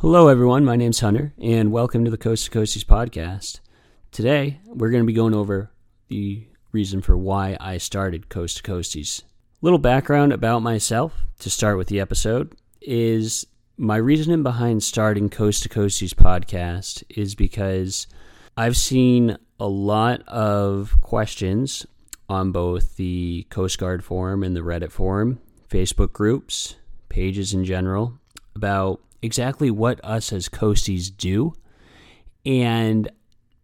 Hello, everyone. My name's Hunter, and welcome to the Coast to Coasties podcast. Today, we're going to be going over the reason for why I started Coast to Coasties. Little background about myself to start with the episode is my reasoning behind starting Coast to Coasties podcast is because I've seen a lot of questions on both the Coast Guard forum and the Reddit forum, Facebook groups, pages in general about exactly what us as coasties do and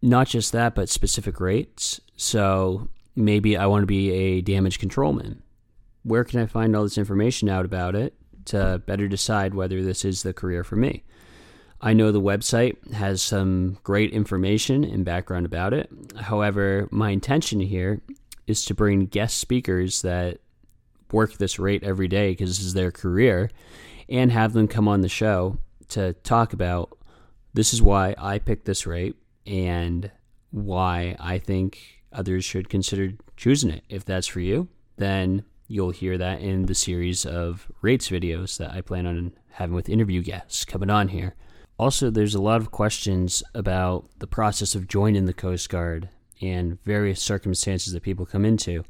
not just that but specific rates. So maybe i want to be a damage controlman. Where can i find all this information out about it to better decide whether this is the career for me? I know the website has some great information and background about it. However my intention here is to bring guest speakers that work this rate every day because this is their career and have them come on the show to talk about this is why I picked this rate and why I think others should consider choosing it. If that's for you, then you'll hear that in the series of rates videos that I plan on having with interview guests coming on here. Also, there's a lot of questions about the process of joining the Coast Guard and various circumstances that people come into.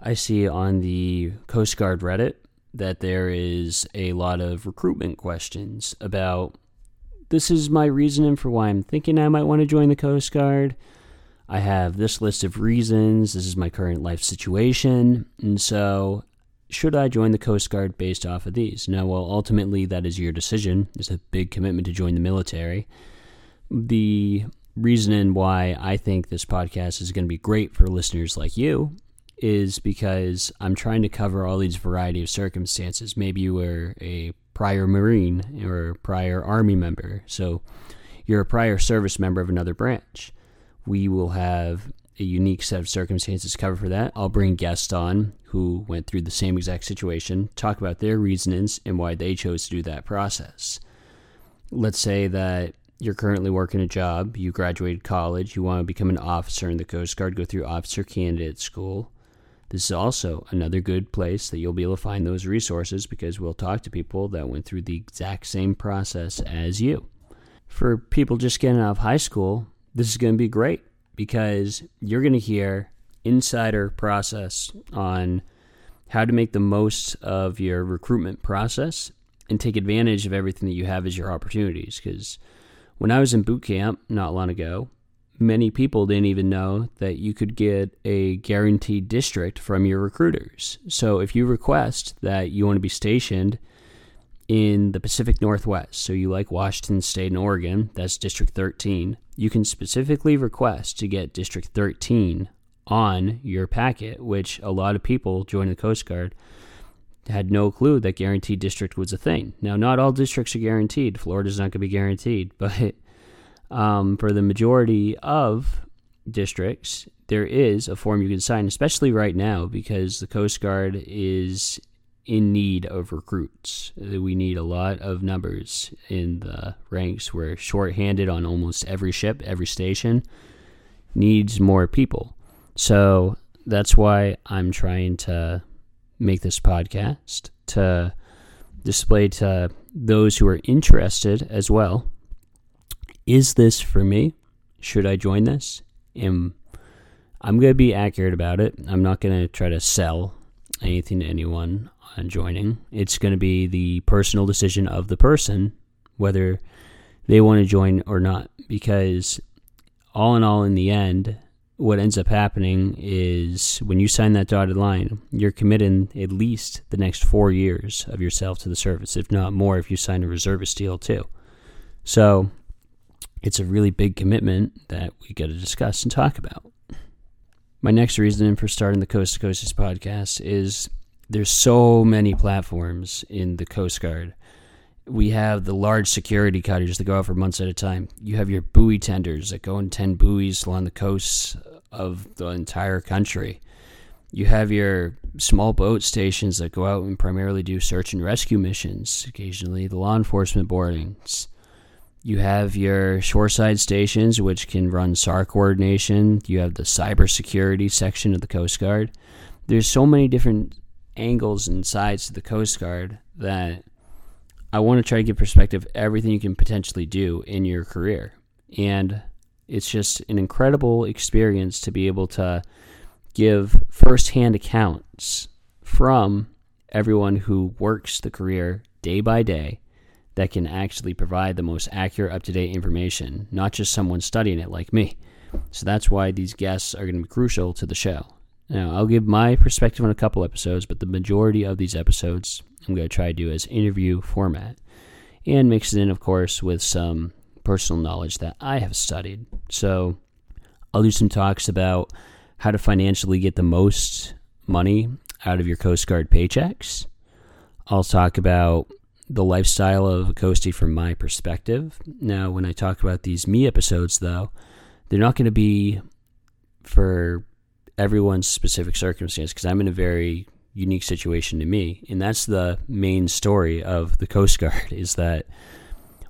I see on the Coast Guard Reddit that there is a lot of recruitment questions about this is my reasoning for why I'm thinking I might want to join the Coast Guard. I have this list of reasons. This is my current life situation. And so, should I join the Coast Guard based off of these? Now, well, ultimately, that is your decision. It's a big commitment to join the military. The reason why I think this podcast is going to be great for listeners like you is because I'm trying to cover all these variety of circumstances. Maybe you were a prior Marine or prior Army member, so you're a prior service member of another branch. We will have a unique set of circumstances covered for that. I'll bring guests on who went through the same exact situation, talk about their reasonings and why they chose to do that process. Let's say that you're currently working a job, you graduated college, you want to become an officer in the Coast Guard, go through officer candidate school this is also another good place that you'll be able to find those resources because we'll talk to people that went through the exact same process as you. For people just getting out of high school, this is going to be great because you're going to hear insider process on how to make the most of your recruitment process and take advantage of everything that you have as your opportunities because when I was in boot camp not long ago, many people didn't even know that you could get a guaranteed district from your recruiters. So if you request that you want to be stationed in the Pacific Northwest, so you like Washington State and Oregon, that's District 13, you can specifically request to get District 13 on your packet, which a lot of people joining the Coast Guard had no clue that guaranteed district was a thing. Now, not all districts are guaranteed. Florida's not going to be guaranteed, but um, for the majority of districts, there is a form you can sign, especially right now because the Coast Guard is in need of recruits. We need a lot of numbers in the ranks. We're shorthanded on almost every ship, every station needs more people. So that's why I'm trying to make this podcast to display to those who are interested as well is this for me? Should I join this? And I'm going to be accurate about it. I'm not going to try to sell anything to anyone on joining. It's going to be the personal decision of the person whether they want to join or not. Because all in all, in the end, what ends up happening is when you sign that dotted line, you're committing at least the next four years of yourself to the service, if not more, if you sign a reservist deal too. So it's a really big commitment that we got to discuss and talk about. My next reason for starting the Coast to Coast podcast is there's so many platforms in the Coast Guard. We have the large security cutters that go out for months at a time. You have your buoy tenders that go in 10 buoys along the coasts of the entire country. You have your small boat stations that go out and primarily do search and rescue missions, occasionally the law enforcement boardings. You have your shoreside stations, which can run SAR coordination. You have the cybersecurity section of the Coast Guard. There's so many different angles and sides to the Coast Guard that I want to try to give perspective everything you can potentially do in your career. And it's just an incredible experience to be able to give firsthand accounts from everyone who works the career day by day that can actually provide the most accurate, up to date information, not just someone studying it like me. So that's why these guests are going to be crucial to the show. Now, I'll give my perspective on a couple episodes, but the majority of these episodes I'm going to try to do as interview format and mix it in, of course, with some personal knowledge that I have studied. So I'll do some talks about how to financially get the most money out of your Coast Guard paychecks. I'll talk about the lifestyle of a coastie from my perspective. Now, when I talk about these me episodes, though, they're not going to be for everyone's specific circumstance because I'm in a very unique situation to me, and that's the main story of the Coast Guard is that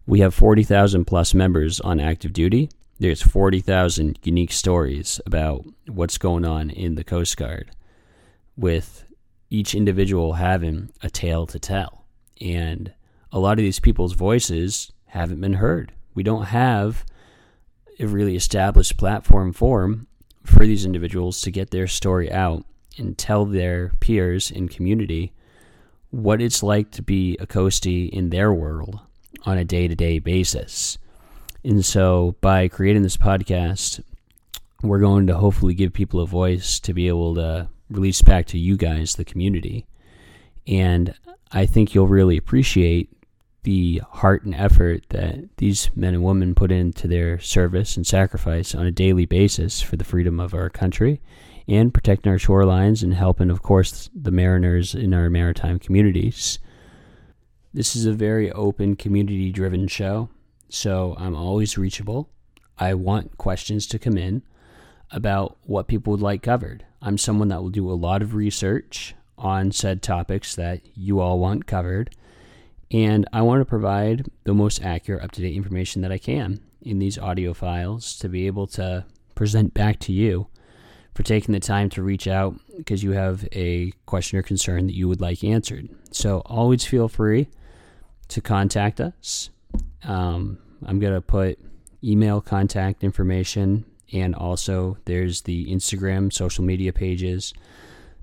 we have 40,000 plus members on active duty. There's 40,000 unique stories about what's going on in the Coast Guard, with each individual having a tale to tell. And a lot of these people's voices haven't been heard. We don't have a really established platform for for these individuals to get their story out and tell their peers in community what it's like to be a coastie in their world on a day-to-day basis. And so by creating this podcast, we're going to hopefully give people a voice to be able to release back to you guys, the community. And I think you'll really appreciate the heart and effort that these men and women put into their service and sacrifice on a daily basis for the freedom of our country and protecting our shorelines and helping, of course, the mariners in our maritime communities. This is a very open, community driven show, so I'm always reachable. I want questions to come in about what people would like covered. I'm someone that will do a lot of research on said topics that you all want covered and I want to provide the most accurate, up to date information that I can in these audio files to be able to present back to you for taking the time to reach out because you have a question or concern that you would like answered. So always feel free to contact us. Um, I'm going to put email contact information and also there's the Instagram social media pages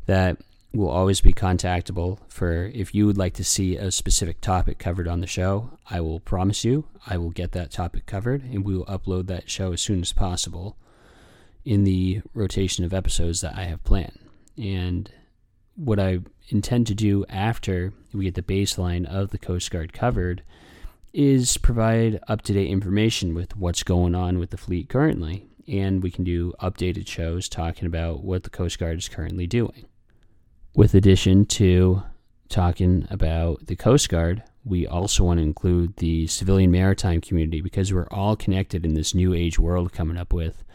that will always be contactable for if you would like to see a specific topic covered on the show. I will promise you I will get that topic covered and we will upload that show as soon as possible in the rotation of episodes that I have planned. And what I intend to do after we get the baseline of the Coast Guard covered is provide up to date information with what's going on with the fleet currently. And we can do updated shows talking about what the Coast Guard is currently doing. With addition to talking about the Coast Guard, we also want to include the civilian maritime community because we're all connected in this new age world coming up with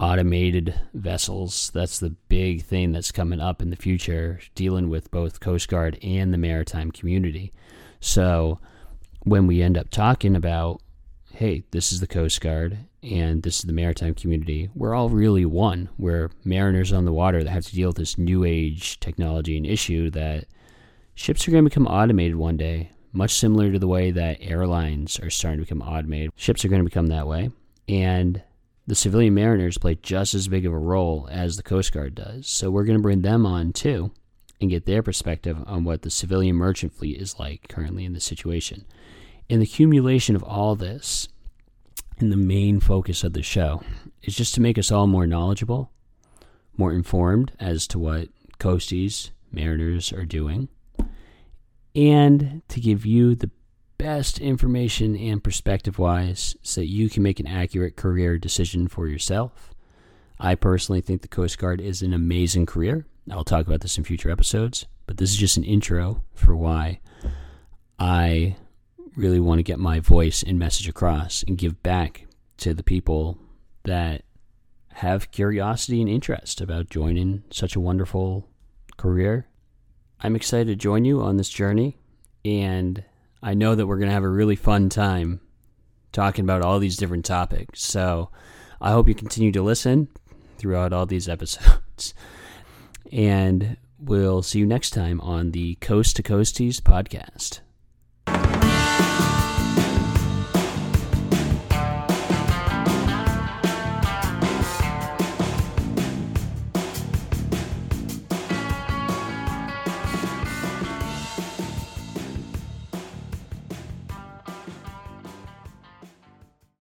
automated vessels. That's the big thing that's coming up in the future, dealing with both Coast Guard and the maritime community. So when we end up talking about, hey, this is the Coast Guard and this is the maritime community, we're all really one. We're mariners on the water that have to deal with this new age technology and issue that ships are going to become automated one day, much similar to the way that airlines are starting to become automated. Ships are going to become that way. And the civilian mariners play just as big of a role as the Coast Guard does. So we're going to bring them on too and get their perspective on what the civilian merchant fleet is like currently in this situation. And the accumulation of all this and the main focus of the show is just to make us all more knowledgeable, more informed as to what coasties, mariners are doing, and to give you the best information and perspective wise so that you can make an accurate career decision for yourself. I personally think the Coast Guard is an amazing career. I'll talk about this in future episodes, but this is just an intro for why I really want to get my voice and message across and give back to the people that have curiosity and interest about joining such a wonderful career. I'm excited to join you on this journey, and I know that we're going to have a really fun time talking about all these different topics. So I hope you continue to listen throughout all these episodes. And we'll see you next time on the Coast to Coasties podcast.